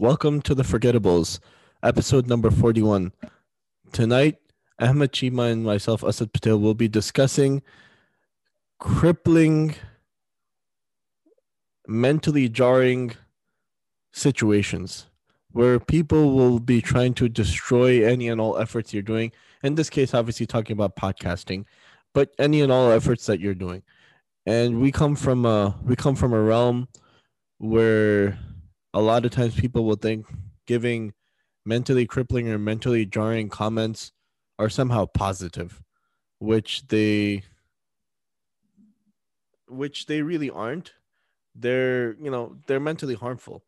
Welcome to the Forgettables, episode number 41. Tonight, Ahmed Cheema and myself, Asad Patel, will be discussing crippling, mentally jarring situations where people will be trying to destroy any and all efforts you're doing. In this case, obviously talking about podcasting, but any and all efforts that you're doing. And we come from a we come from a realm where a lot of times people will think giving mentally crippling or mentally jarring comments are somehow positive, which they which they really aren't. They're, you know, they're mentally harmful,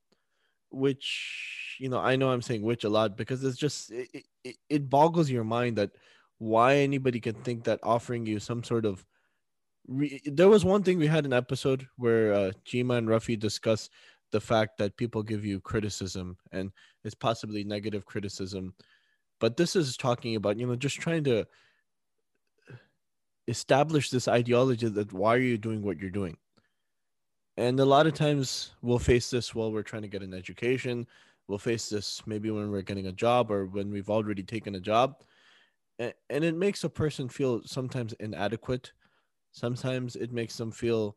which, you know, I know I'm saying which a lot because it's just it, it, it boggles your mind that why anybody can think that offering you some sort of re- there was one thing we had an episode where uh Cheema and Ruffy discuss the fact that people give you criticism and it's possibly negative criticism but this is talking about you know just trying to establish this ideology that why are you doing what you're doing? And a lot of times we'll face this while we're trying to get an education. We'll face this maybe when we're getting a job or when we've already taken a job. And, it makes a person feel sometimes inadequate. Sometimes it makes them feel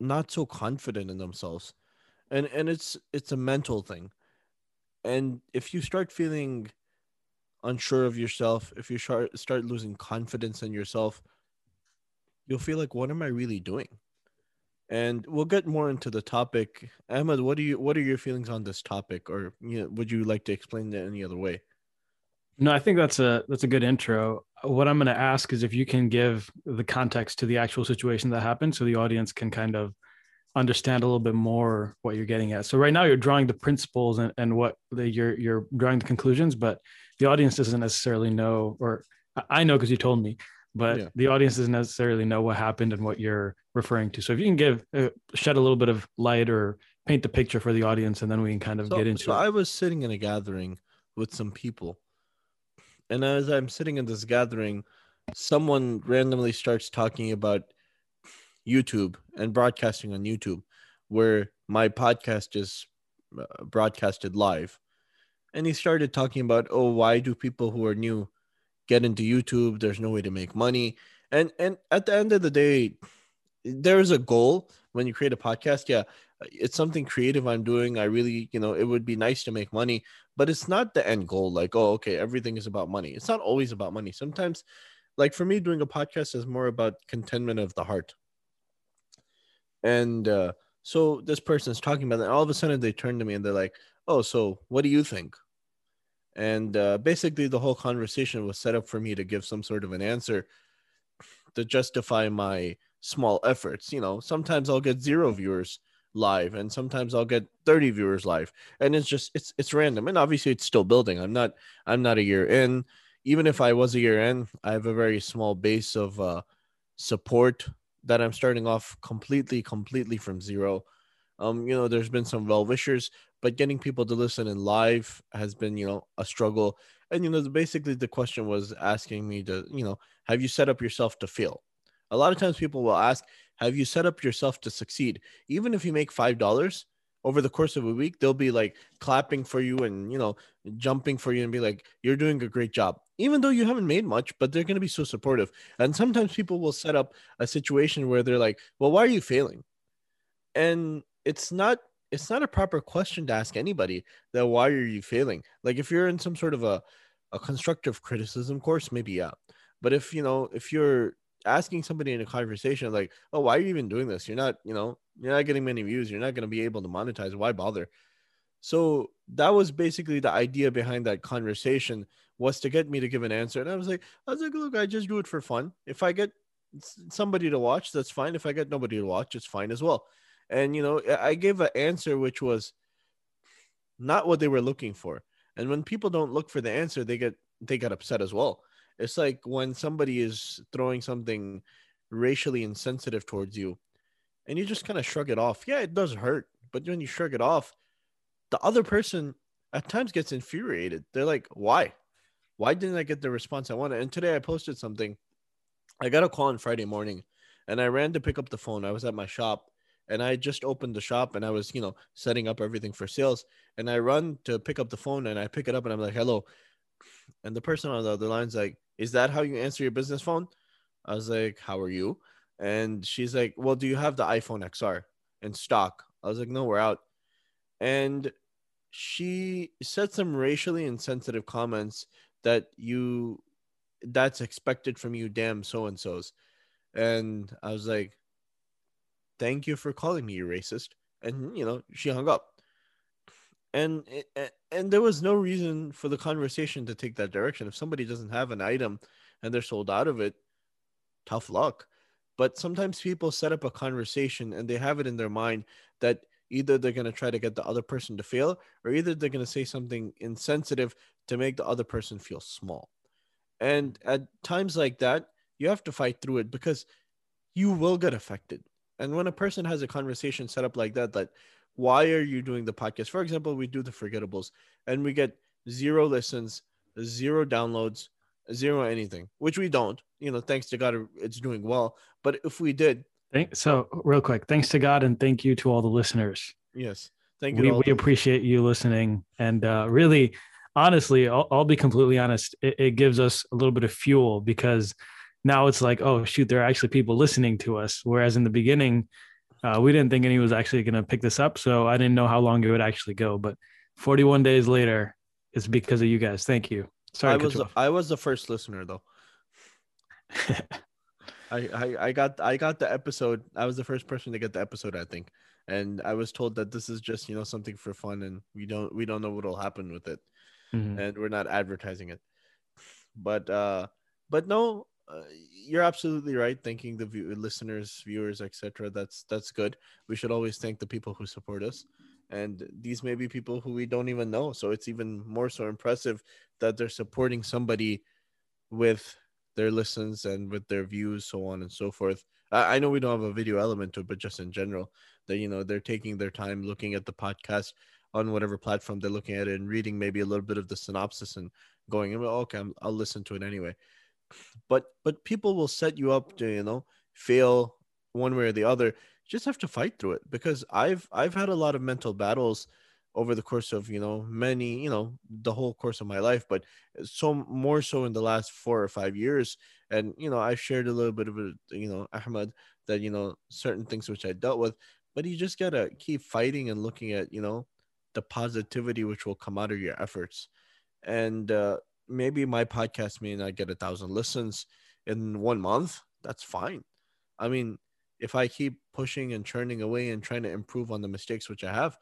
not so confident in themselves. And and it's it's a mental thing. And if you start feeling unsure of yourself if you start start losing confidence in yourself you'll feel like what am i really doing? And we'll get more into the topic. Ahmed what do you what are your feelings on this topic? Or you know, would you like to explain it any other way no i think that's a that's a good intro what i'm going to ask is if you can give the context to the actual situation that happened so the audience can kind of understand a little bit more what you're getting at so right now you're drawing the principles and, and what the, you're you're drawing the conclusions but the audience doesn't necessarily know or i know because you told me but yeah. the audience doesn't necessarily know what happened and what you're referring to so if you can give uh, shed a little bit of light or paint the picture for the audience and then we can kind of so, get into so it. i was sitting in a gathering with some people and as I'm sitting in this gathering, someone randomly starts talking about YouTube and broadcasting on YouTube, where my podcast is uh, broadcasted live. And he started talking about, oh, why do people who are new get into YouTube? There's no way to make money. And and at the end of the day, there's a goal when you create a podcast. Yeah, it's something creative I'm doing. I really, you know, it would be nice to make money, but it's not the end goal. Like, oh, okay, everything is about money. It's not always about money. Sometimes, like for me, doing a podcast is more about contentment of the heart. And uh, so this person is talking about that. All of a sudden, they turn to me and they're like, "Oh, so what do you think?" And uh, basically, the whole conversation was set up for me to give some sort of an answer to justify my small efforts. You know, sometimes I'll get zero viewers live and sometimes I'll get 30 viewers live and it's just it's it's random and obviously it's still building. I'm not I'm not a year in. Even if I was a year in, I have a very small base of uh support that I'm starting off completely completely from zero. Um you know there's been some well wishers but getting people to listen in live has been you know a struggle and you know basically the question was asking me to you know have you set up yourself to fail a lot of times people will ask have you set up yourself to succeed? Even if you make five dollars over the course of a week, they'll be like clapping for you and you know jumping for you and be like, "You're doing a great job." Even though you haven't made much, but they're going to be so supportive. And sometimes people will set up a situation where they're like, "Well, why are you failing?" And it's not it's not a proper question to ask anybody that why are you failing like if you're in some sort of a, a constructive criticism course maybe yeah but if you know if you're asking somebody in a conversation like, "Oh, why are you even doing this? You're not, you know, you're not getting many views. You're not going to be able to monetize. Why bother?" So that was basically the idea behind that conversation was to get me to give an answer. And I was like, I was like, look, I just do it for fun. If I get somebody to watch, that's fine. If I get nobody to watch, it's fine as well. And you know, I gave an answer which was not what they were looking for. And when people don't look for the answer, they get they get upset as well. It's like when somebody is throwing something racially insensitive towards you and you just kind of shrug it off. Yeah, it does hurt, but when you shrug it off, the other person at times gets infuriated. They're like, why? Why didn't I get the response I wanted? And today I posted something. I got a call on Friday morning and I ran to pick up the phone. I was at my shop and I just opened the shop and I was, you know, setting up everything for sales. And I run to pick up the phone and I pick it up and I'm like, hello. And the person on the other line's like, is that how you answer your business phone? I was like, how are you? And she's like, well, do you have the iPhone XR in stock? I was like, no, we're out. And she said some racially insensitive comments that you that's expected from you damn so and so's and i was like thank you for calling me you racist and you know she hung up and eh, eh, and there was no reason for the conversation to take that direction. If somebody doesn't have an item and they're sold out of it tough luck. But sometimes people set up a conversation and they have it in their mind that either they're going to try to get the other person to fail or either they're going to say something insensitive to make the other person feel small. And at times like that you have to fight through it because you will get affected. And when a person has a conversation set up like that, that why are you doing the podcast? For example, we do the forgettables and we get zero listens, zero downloads, zero anything, which we don't. You know, thanks to God, it's doing well. But if we did, thank so real quick, thanks to God and thank you to all the listeners. Yes, thank you. We, we appreciate you listening, and uh, really, honestly, I'll, I'll be completely honest. It, it gives us a little bit of fuel because now it's like, oh shoot, there are actually people listening to us. Whereas in the beginning, uh, we didn't think anyone was actually going to pick this up, so I didn't know how long it would actually go. But 41 days later, it's because of you guys. Thank you. Sorry, I was the, I was the first listener though. I, I I got I got the episode. I was the first person to get the episode, I think, and I was told that this is just you know something for fun, and we don't we don't know what'll happen with it, mm-hmm. and we're not advertising it. But uh, but no, uh, you're absolutely right. Thanking the view- listeners, viewers, etc. That's that's good. We should always thank the people who support us, and these may be people who we don't even know. So it's even more so impressive that they're supporting somebody with their listens and with their views, so on and so forth. I, I know we don't have a video element to it, but just in general, that you know they're taking their time looking at the podcast on whatever platform they're looking at it and reading maybe a little bit of the synopsis and going, okay, i I'll listen to it anyway but but people will set you up to you know fail one way or the other. You just have to fight through it because i've i've had a lot of mental battles over the course of you know many you know the whole course of my life but so more so in the last four or five years. And you know i shared a little bit of it you know ahmed that you know certain things which i dealt with but you just gotta keep fighting and looking at you know the positivity which will come out of your efforts. And uh, maybe my podcast may not get a thousand listens in one month. That's fine. I mean, if I keep pushing and churning away and trying to improve on the mistakes which I have,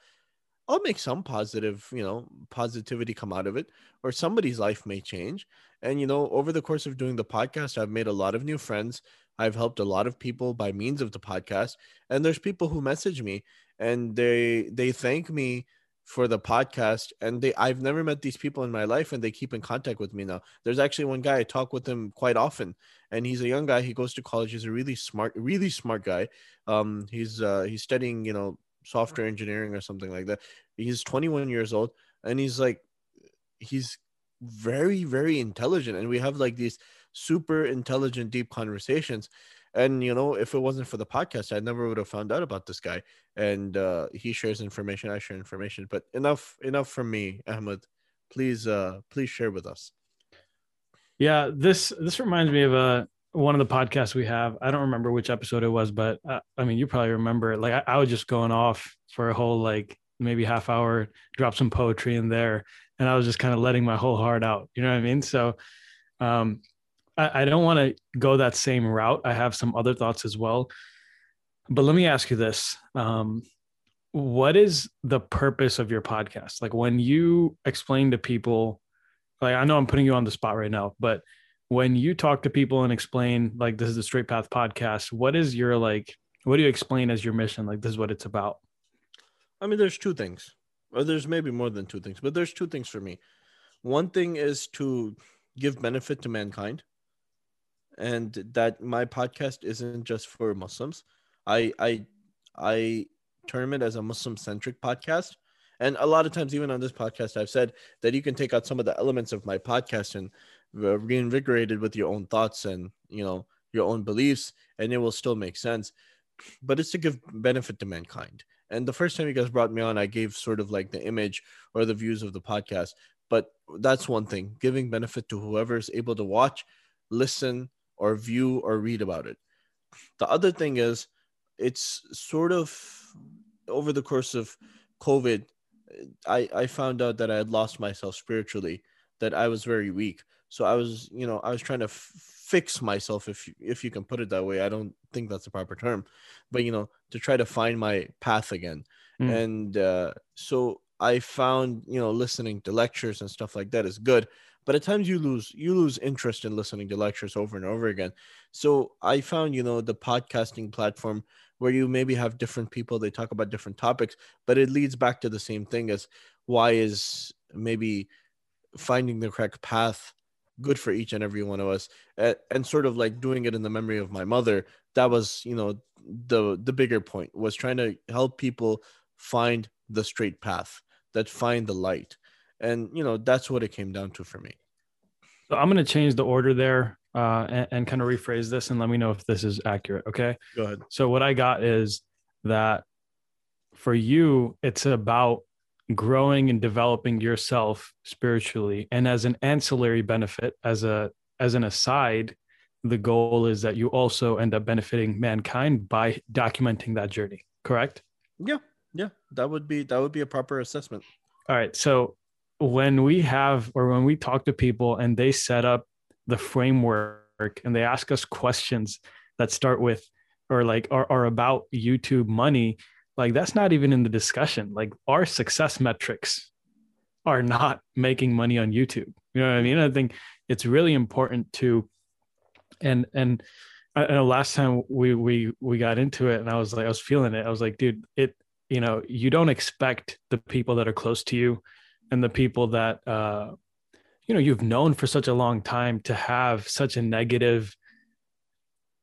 I'll make some positive, you know, positivity come out of it, or somebody's life may change. And, you know, over the course of doing the podcast, I've made a lot of new friends. I've helped a lot of people by means of the podcast. And there's people who message me and they they thank me for the podcast and they I've never met these people in my life and they keep in contact with me now. There's actually one guy I talk with him quite often and he's a young guy. He goes to college. He's a really smart really smart guy. Um he's uh he's studying, you know, software engineering or something like that. He's 21 years old and he's like he's very very intelligent and we have like these super intelligent deep conversations and you know, if it wasn't for the podcast, I never would have found out about this guy. And uh, he shares information, I share information. But enough, enough from me, Ahmed. Please, uh, please share with us. Yeah, this this reminds me of a uh, one of the podcasts we have. I don't remember which episode it was, but uh, I mean, you probably remember. Like I, I was just going off for a whole like maybe half hour, drop some poetry in there, and I was just kind of letting my whole heart out. You know what I mean? So, um, I, I don't want to go that same route. I have some other thoughts as well. But let me ask you this. Um, what is the purpose of your podcast? Like when you explain to people, like I know I'm putting you on the spot right now, but when you talk to people and explain like this is the straight path podcast, what is your like what do you explain as your mission? Like this is what it's about. I mean, there's two things. Or there's maybe more than two things, but there's two things for me. One thing is to give benefit to mankind and that my podcast isn't just for Muslims. I I I term it as a Muslim centric podcast. And a lot of times, even on this podcast, I've said that you can take out some of the elements of my podcast and reinvigorate it with your own thoughts and you know your own beliefs, and it will still make sense. but it's to give benefit to mankind. And the first time you guys brought me on, I gave sort of like the image or the views of the podcast. But that's one thing giving benefit to whoever is able to watch, listen, or view or read about it. The other thing is, it's sort of over the course of COVID, I, I found out that I had lost myself spiritually, that I was very weak. So I was, you know, I was trying to f- fix myself, if you, if you can put it that way. I don't think that's the proper term, but you know, to try to find my path again. Mm. And uh, so I found, you know, listening to lectures and stuff like that is good. But at times you lose you lose interest in listening to lectures over and over again. So I found, you know, the podcasting platform where you maybe have different people they talk about different topics but it leads back to the same thing as why is maybe finding the correct path good for each and every one of us and, sort of like doing it in the memory of my mother that was you know the the bigger point was trying to help people find the straight path that find the light and you know that's what it came down to for me so i'm going to change the order there uh, and, and kind of rephrase this and let me know if this is accurate. Okay. Go ahead. So, what I got is that for you, it's about growing and developing yourself spiritually. And as an ancillary benefit, as a as an aside, the goal is that you also end up benefiting mankind by documenting that journey. Correct? Yeah. Yeah. That would be that would be a proper assessment. All right. So when we have or when we talk to people and they set up the framework and they ask us questions that start with or like are, are about YouTube money, like that's not even in the discussion. Like our success metrics are not making money on YouTube. You know what I mean? I think it's really important to and and I know last time we we we got into it and I was like I was feeling it. I was like, dude, it you know, you don't expect the people that are close to you and the people that uh you know you've known for such a long time to have such a negative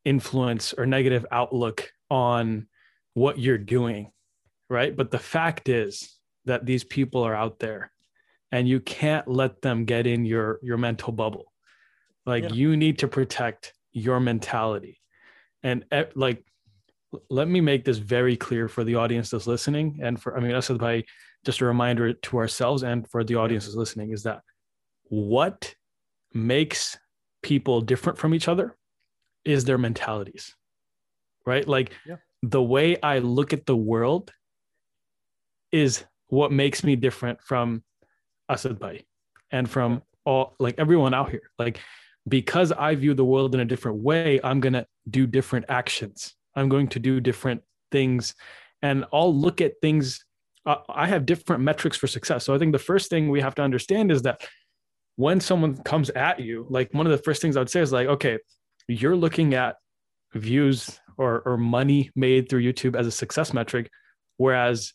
influence or negative outlook on what you're doing right? But the fact is that these people are out there and you can't let them get in your your mental bubble. Like yeah. you need to protect your mentality. And eh, like let me make this very clear for the audience that's listening and for i mean us by just a reminder to ourselves and for the audiences listening is that what makes people different from each other is their mentalities, right? Like yeah. the way I look at the world is what makes me different from Asad Bhai and from all like everyone out here. Like because I view the world in a different way, I'm going to do different actions. I'm going to do different things and I'll look at things. Uh, I have different metrics for success. So I think the first thing we have to understand is that when someone comes at you, like one of the first things I would say is like, okay, you're looking at views or, or money made through YouTube as a success metric. Whereas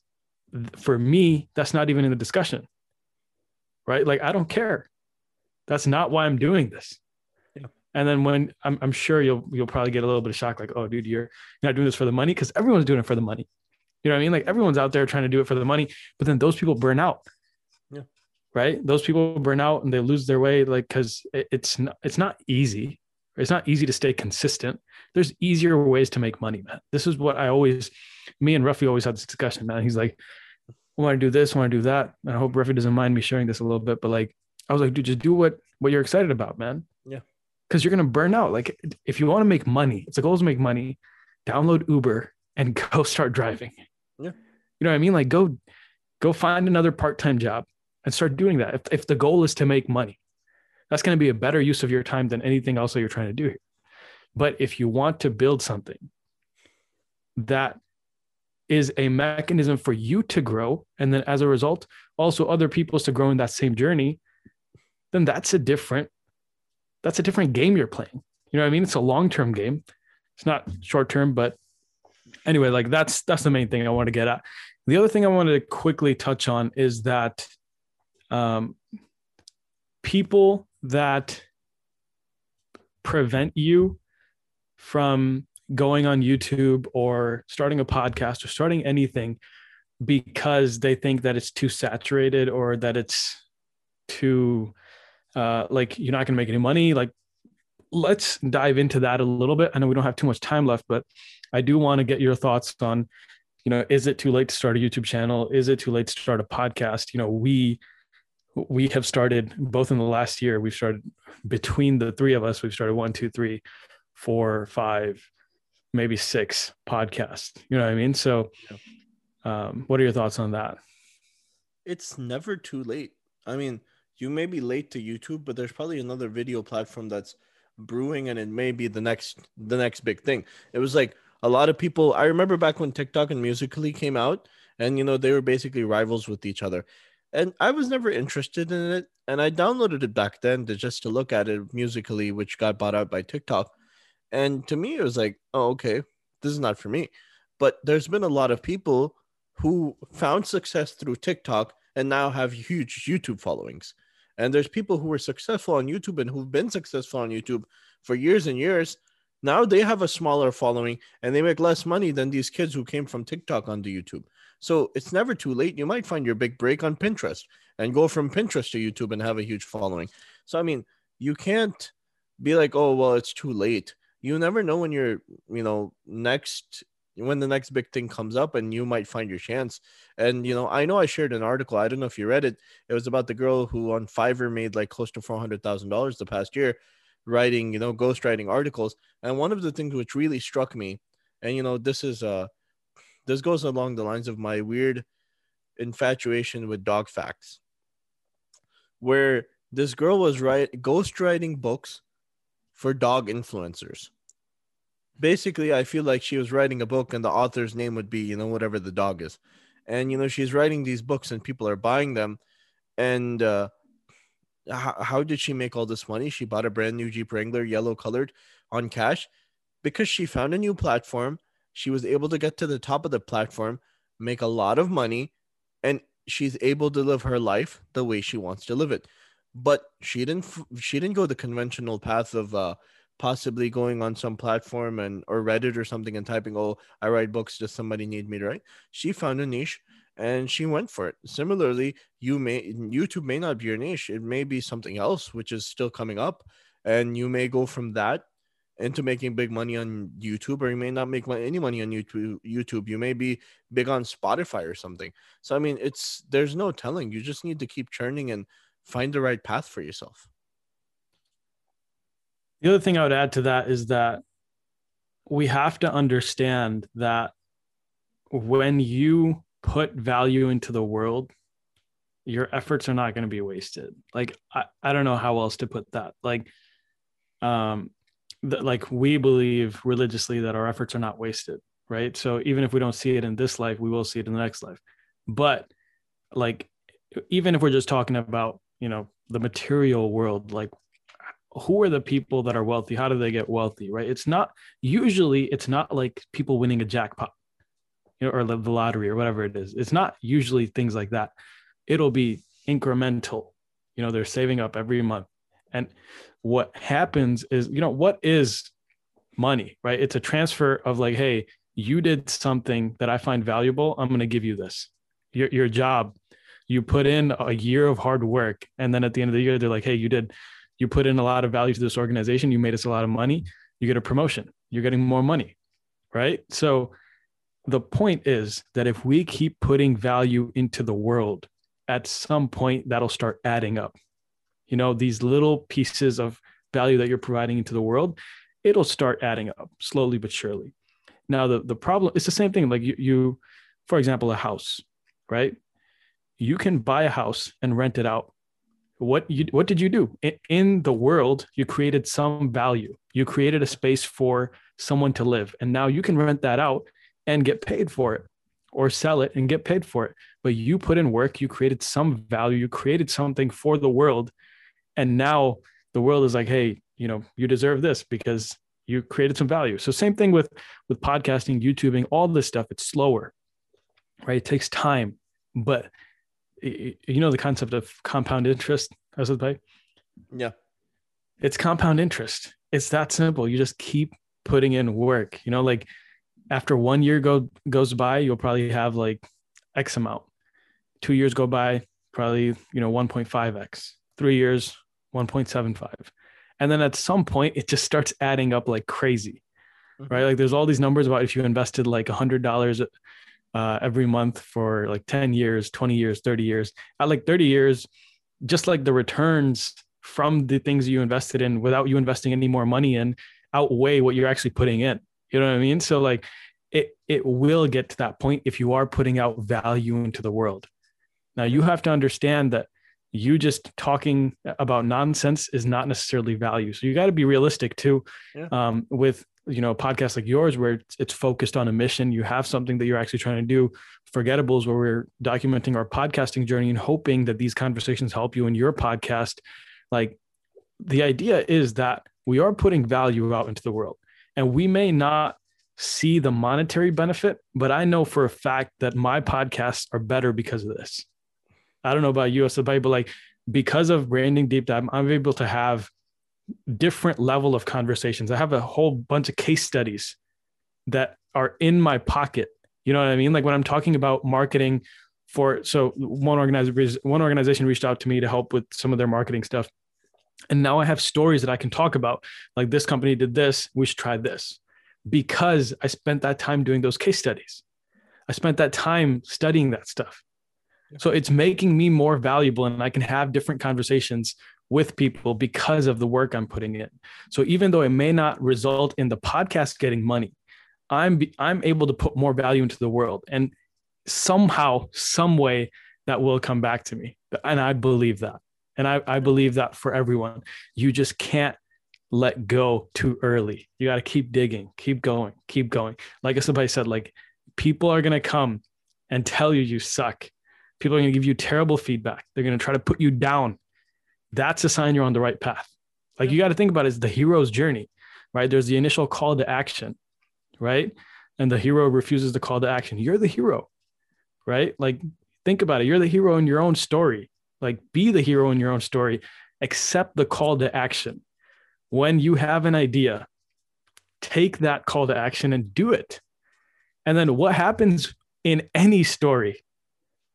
for me, that's not even in the discussion. Right. Like, I don't care. That's not why I'm doing this. Yeah. And then when I'm, I'm sure you'll you'll probably get a little bit of shock, like, oh, dude, you're not doing this for the money because everyone's doing it for the money. You know what I mean? Like everyone's out there trying to do it for the money, but then those people burn out. Right? Those people burn out and they lose their way like because it's not it's not easy. It's not easy to stay consistent. There's easier ways to make money man. This is what i always me and ruffy always had this discussion man. He's like i want to do this i want to do that. And i hope ruffy doesn't mind me sharing this a little bit but like i was like dude just do what what you're excited about man. Yeah. Because you're gonna burn out. Like if you want to make money if the goal is to make money download uber and go start driving. yeah know what i mean like go go find another part-time job and start doing that. If, if the goal is to make money, that's going to be a better use of your time than anything else that you're trying to do here. But if you want to build something that is a mechanism for you to grow, and then as a result, also other people's to grow in that same journey, then that's a different, that's a different game you're playing. You know what I mean? It's a long-term game. It's not short-term, but anyway, like that's that's the main thing I want to get at. The other thing I wanted to quickly touch on is that um, people that prevent you from going on YouTube or starting a podcast or starting anything because they think that it's too saturated or that it's too uh, like you're not going to make any money like let's dive into that a little bit. I know we don't have too much time left, but I do want to get your thoughts on, you know, is it too late to start a YouTube channel? Is it too late to start a podcast? You know, we we have started both in the last year. We've started between the three of us. We've started one, two, three, four, five, maybe six podcasts. You know what I mean? So, um, what are your thoughts on that? It's never too late. I mean, you may be late to YouTube, but there's probably another video platform that's brewing and it may be the next the next big thing. It was like a lot of people I remember back when TikTok and Musical.ly came out and you know they were basically rivals with each other. And I was never interested in it and I downloaded it back then to just to look at it Musical.ly which got bought out by TikTok. And to me it was like, "Oh, okay, this is not for me." But there's been a lot of people who found success through TikTok and now have huge YouTube followings. And there's people who were successful on YouTube and who've been successful on YouTube for years and years. Now they have a smaller following and they make less money than these kids who came from TikTok onto YouTube. So it's never too late. You might find your big break on Pinterest and go from Pinterest to YouTube and have a huge following. So, I mean, you can't be like, oh, well, it's too late. You never know when you're, you know, next when the next big thing comes up and you might find your chance. And you know, I know I shared an article. I don't know if you read it. It was about the girl who on Fiverr made like close to four hundred thousand dollars the past year, writing you know ghostwriting articles. And one of the things which really struck me, and you know, this is uh, this goes along the lines of my weird infatuation with dog facts, where this girl was write ghostwriting books for dog influencers. Basically i feel like she was writing a book and the author's name would be you know whatever the dog is. And you know she's writing these books and people are buying them. And uh how, how did she make all this money she bought a brand new jeep wrangler yellow colored on cash because she found a new platform she was able to get to the top of the platform make a lot of money and she's able to live her life the way she wants to live it but she didn't she didn't go the conventional path of uh possibly going on some platform and or Reddit or something and typing, "Oh, I write books. Does somebody need me to write?" She found a niche and she went for it. Similarly, you may YouTube may not be your niche; it may be something else which is still coming up, and you may go from that into making big money on YouTube, or you may not make any money on YouTube. YouTube, you may be big on Spotify or something. So, I mean, it's there's no telling. You just need to keep churning and find the right path for yourself. The other thing I would add to that is that we have to understand that when you put value into the world, your efforts are not going to be wasted. Like I, I don't know how else to put that. Like um that like we believe religiously that our efforts are not wasted, right? So even if we don't see it in this life, we will see it in the next life. But like even if we're just talking about, you know, the material world, like who are the people that are wealthy? How do they get wealthy? Right? It's not usually it's not like people winning a jackpot, you know, or the lottery or whatever it is. It's not usually things like that. It'll be incremental. You know, they're saving up every month. And what happens is, you know, what is money, right? It's a transfer of like, hey, you did something that I find valuable. I'm going to give you this. Your, your job, you put in a year of hard work. And then at the end of the year, they're like, hey, you did you put in a lot of value to this organization, you made us a lot of money, you get a promotion, you're getting more money, right? So the point is that if we keep putting value into the world, at some point that'll start adding up. You know, these little pieces of value that you're providing into the world, it'll start adding up slowly but surely. Now, the, the problem, it's the same thing. Like you, you, for example, a house, right? You can buy a house and rent it out what you what did you do in the world you created some value you created a space for someone to live and now you can rent that out and get paid for it or sell it and get paid for it but you put in work you created some value you created something for the world and now the world is like hey you know you deserve this because you created some value so same thing with with podcasting youtubing all this stuff it's slower right it takes time but you know the concept of compound interest, Asad Yeah. It's compound interest. It's that simple. You just keep putting in work. You know, like after one year go goes by, you'll probably have like X amount. Two years go by, probably, you know, 1.5x. Three years, 1.75. And then at some point, it just starts adding up like crazy, Mhm. right? Like there's all these numbers about if you invested like hundred dollars uh, every month for like 10 years, 20 years, 30 years, at like 30 years, just like the returns from the things you invested in without you investing any more money in outweigh what you're actually putting in. You know what I mean? So like it it will get to that point if you are putting out value into the world. Now you have to understand that you just talking about nonsense is not necessarily value. So you got to be realistic too. Yeah. Um, with you know a podcast like yours where it's, it's focused on a mission, you have something that you're actually trying to do. Forgettables where we're documenting our podcasting journey and hoping that these conversations help you in your podcast. Like the idea is that we are putting value out into the world, and we may not see the monetary benefit, but I know for a fact that my podcasts are better because of this. I don't know about you, Asad Bhai, but like because of branding deep dive, I'm able to have different level of conversations. I have a whole bunch of case studies that are in my pocket. You know what I mean? Like when I'm talking about marketing for so one organization one organization reached out to me to help with some of their marketing stuff. And now I have stories that I can talk about. Like this company did this, we should try this. Because I spent that time doing those case studies. I spent that time studying that stuff. So it's making me more valuable and I can have different conversations with people because of the work I'm putting in. So even though it may not result in the podcast getting money, I'm I'm able to put more value into the world and somehow some way that will come back to me. And I believe that. And I, I believe that for everyone. You just can't let go too early. You got to keep digging, keep going, keep going. Like somebody said, like people are going to come and tell you you suck. People are going to give you terrible feedback. They're going to try to put you down. That's a sign you're on the right path. Like you got to think about it as the hero's journey, right? There's the initial call to action, right? And the hero refuses the call to action. You're the hero, right? Like think about it. You're the hero in your own story. Like be the hero in your own story. Accept the call to action. When you have an idea, take that call to action and do it. And then what happens in any story?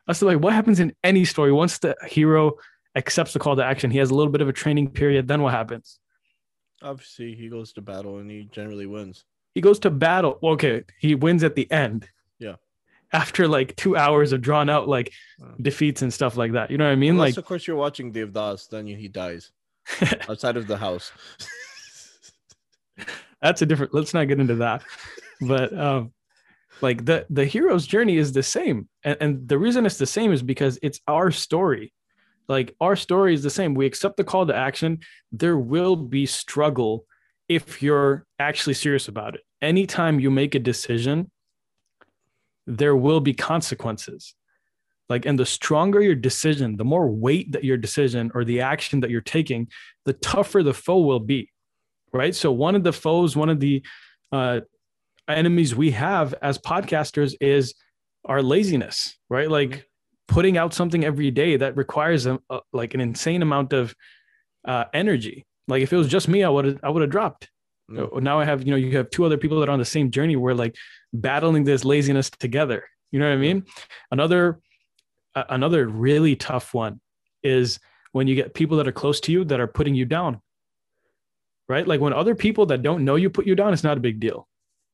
That's like what happens in any story once the hero accepts the call to action. He has a little bit of a training period. Then what happens? Obviously, he goes to battle and he generally wins. He goes to battle. Okay, he wins at the end. After like two hours of drawn out like Wow. defeats and stuff like that. You know what I mean? Unless, like of course, you're watching Devdas, then he dies outside of the house. that's a different let's not get into that but um like the the hero's journey is the same and, and the reason it's the same is because it's our story like our story is the same we accept the call to action there will be struggle if you're actually serious about it anytime you make a decision there will be consequences like and the stronger your decision the more weight that your decision or the action that you're taking the tougher the foe will be right? So one of the foes, one of the uh, enemies we have as podcasters is our laziness, right? Like putting out something every day that requires a, a, like an insane amount of uh, energy. Like if it was just me, I would have I would have dropped. Mm. Now I have you know you have two other people that are on the same journey. We're like battling this laziness together. You know what I mean? Another uh, another really tough one is when you get people that are close to you that are putting you down right? Like when other people that don't know you put you down, it's not a big deal.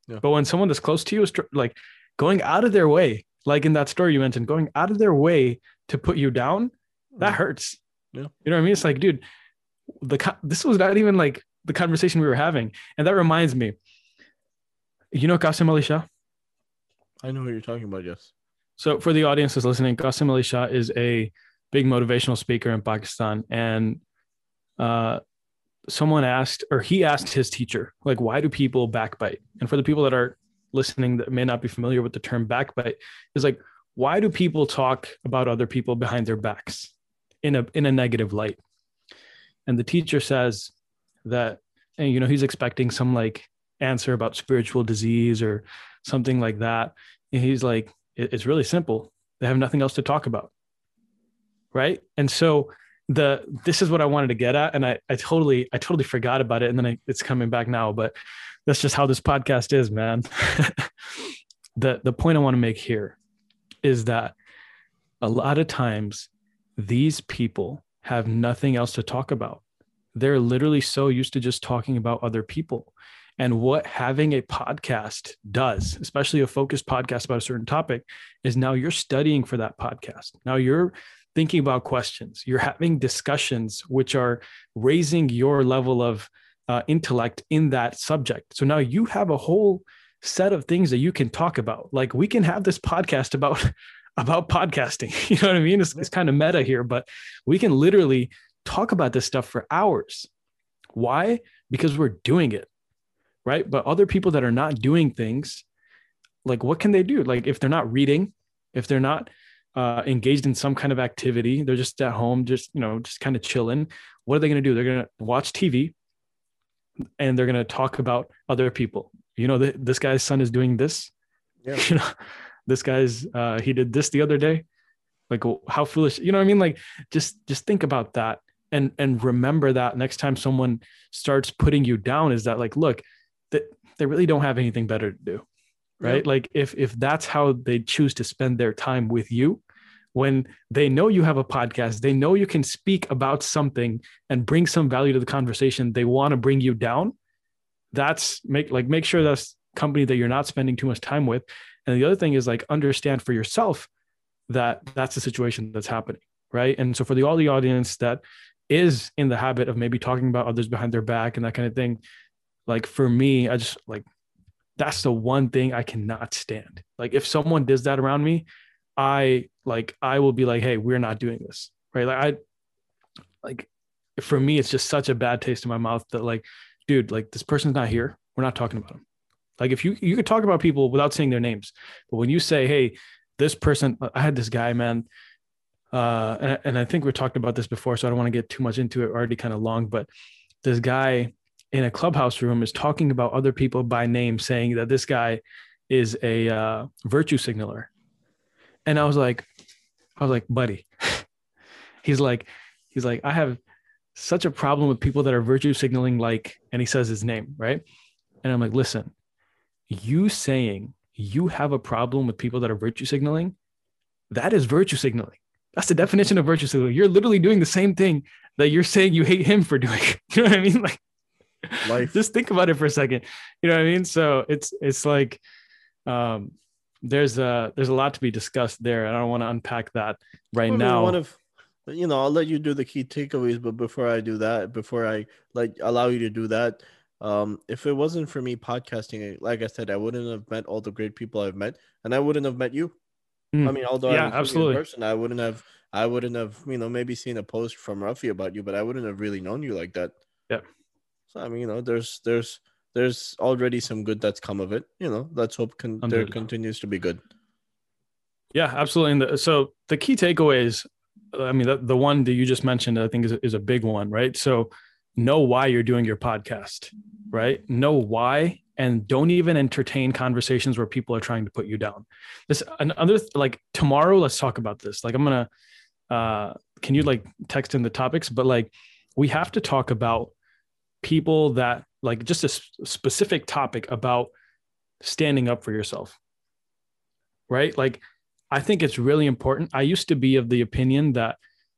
Yeah. But when someone that's close to you is tr- like going out of their way, like in that story you mentioned, going out of their way to put you down, that Mm. hurts. Yeah. You know what I mean? It's like, dude, the this was not even like the conversation we were having, and that reminds me. You know Qasim Ali Shah? I know who you're talking about. Yes. So for the audience that's listening, Qasim Ali Shah is a big motivational speaker in Pakistan, and uh, someone asked, or he asked his teacher, like, why do people backbite? And for the people that are listening that may not be familiar with the term backbite, is like, why do people talk about other people behind their backs in a in a negative light? And the teacher says that, and you know, he's expecting some like answer about spiritual disease or something like that. And he's like, "It- it's really simple. They have nothing else to talk about. Right. And so the this is what I wanted to get at. And I, I totally, I totally forgot about it. And then I, it's coming back now, but that's just how this podcast is, man. the the point I want to make here is that a lot of times these people have nothing else to talk about. They're literally so used to just talking about other people. And what having a podcast does, especially a focused podcast about a certain topic, is now you're studying for that podcast. Now you're thinking about questions. You're having discussions which are raising your level of uh, intellect in that subject. So now you have a whole set of things that you can talk about. Like we can have this podcast about about podcasting. You know what I mean? It's, it's kind of meta here, but we can literally talk about this stuff for hours. Why? Because we're doing it, right? But other people that are not doing things, like what can they do? Like if they're not reading, if they're not uh, engaged in some kind of activity, they're just at home, just you know, just kind of chilling. What are they going to do? They're going to watch TV, and they're going to talk about other people. You know, th- this guy's son is doing this. Yeah. You know, this guy's uh, he did this the other day. Like how foolish, you know what I mean? Like just just think about that and and remember that next time someone starts putting you down is that like look that they really don't have anything better to do right? Yeah. like if if that's how they choose to spend their time with you when they know you have a podcast they know you can speak about something and bring some value to the conversation they want to bring you down that's make like make sure that's company that you're not spending too much time with. And the other thing is like understand for yourself that that's the situation that's happening right? And so for the all the audience that is in the habit of maybe talking about others behind their back and that kind of thing. Like for me i just like that's the one thing i cannot stand. Like if someone does that around me i like i will be like hey we're not doing this right? Like i like for me it's just such a bad taste in my mouth that like dude like this person's not here. We're not talking about them. Like if you you could talk about people without saying their names but when you say hey this person i had this guy man uh, and, and I think we talked about this before, so I don't want to get too much into it. Already kind of long, but this guy in a clubhouse room is talking about other people by name, saying that this guy is a uh, virtue signaler, and I was like, I was like, buddy, he's like, he's like, I have such a problem with people that are virtue signaling, like, and he says his name, right? And I'm like, listen, you saying you have a problem with people that are virtue signaling, that is virtue signaling. That's the definition of virtue signaling. You're literally doing the same thing that you're saying you hate him for doing. you know what I mean? Like, Life. just think about it for a second. You know what I mean? So it's it's like um, there's a there's a lot to be discussed there. and I don't want to unpack that right well, now. One of you know, I'll let you do the key takeaways, but before I do that, before I like allow you to do that, um, if it wasn't for me podcasting, like I said, I wouldn't have met all the great people I've met, and I wouldn't have met you. Mm. I mean, although yeah, I absolutely. person, I wouldn't have, I wouldn't have, you know, maybe seen a post from Ruffy about you, but I wouldn't have really known you like that. Yeah. So I mean, you know, there's, there's, there's already some good that's come of it. You know, let's hope con- there continues to be good. Yeah, absolutely. And the, so the key takeaways, I mean, the, the one that you just mentioned, I think is, is a big one, right? So know why you're doing your podcast, right? Know why and don't even entertain conversations where people are trying to put you down. This another like tomorrow, let's talk about this. Like I'm gonna uh can you like text in the topics, but like we have to talk about people that like just a specific topic about standing up for yourself. Right? Like I think it's really important. I used to be of the opinion that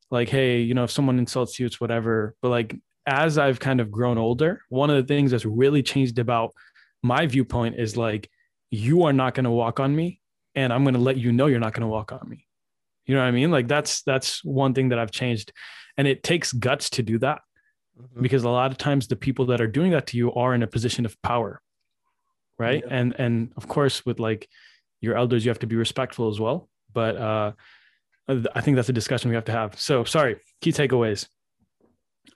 like hey, you know, if someone insults you it's whatever, but like as I've kind of grown older, one of the things that's really changed about my viewpoint is like you are not going to walk on me and i'm going to let you know you're not going to walk on me. You know what i mean? Like that's that's one thing that i've changed. And it takes guts to do that mm-hmm. because a lot of times the people that are doing that to you are in a position of power right? Yeah. and and of course with like your elders you have to be respectful as well. But uh i think that's a discussion we have to have. So sorry key takeaways.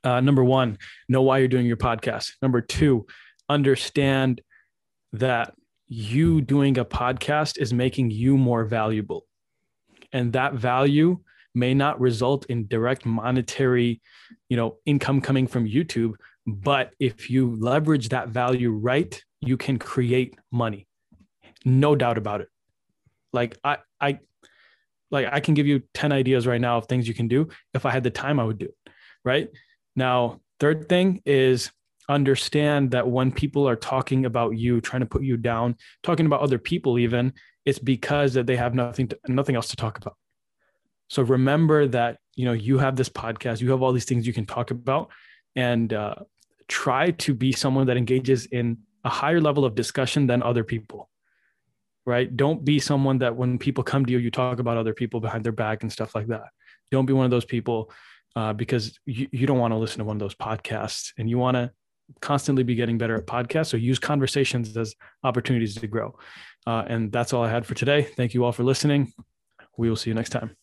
Uh, number one know why you're doing your podcast. Number two understand that you doing a podcast is making you more valuable. And that value may not result in direct monetary, you know, income coming from YouTube, but if you leverage that value right, you can create money. No doubt about it. Like I I like I can give you 10 ideas right now of things you can do. If I had the time, I would do it. Right? Now, third thing is understand that when people are talking about you, trying to put you down, talking about other people, even, it's because that they have nothing to, nothing else to talk about. So remember that you know you have this podcast, you have all these things you can talk about. and uh, try to be someone that engages in a higher level of discussion than other people right don't be someone that when people come to you you talk about other people behind their back and stuff like that don't be one of those people uh, because you, you don't want to listen to one of those podcasts and you want to constantly be getting better at podcasts. So use conversations as opportunities to grow. Uh, and that's all i had for today. Thank you all for listening. We will see you next time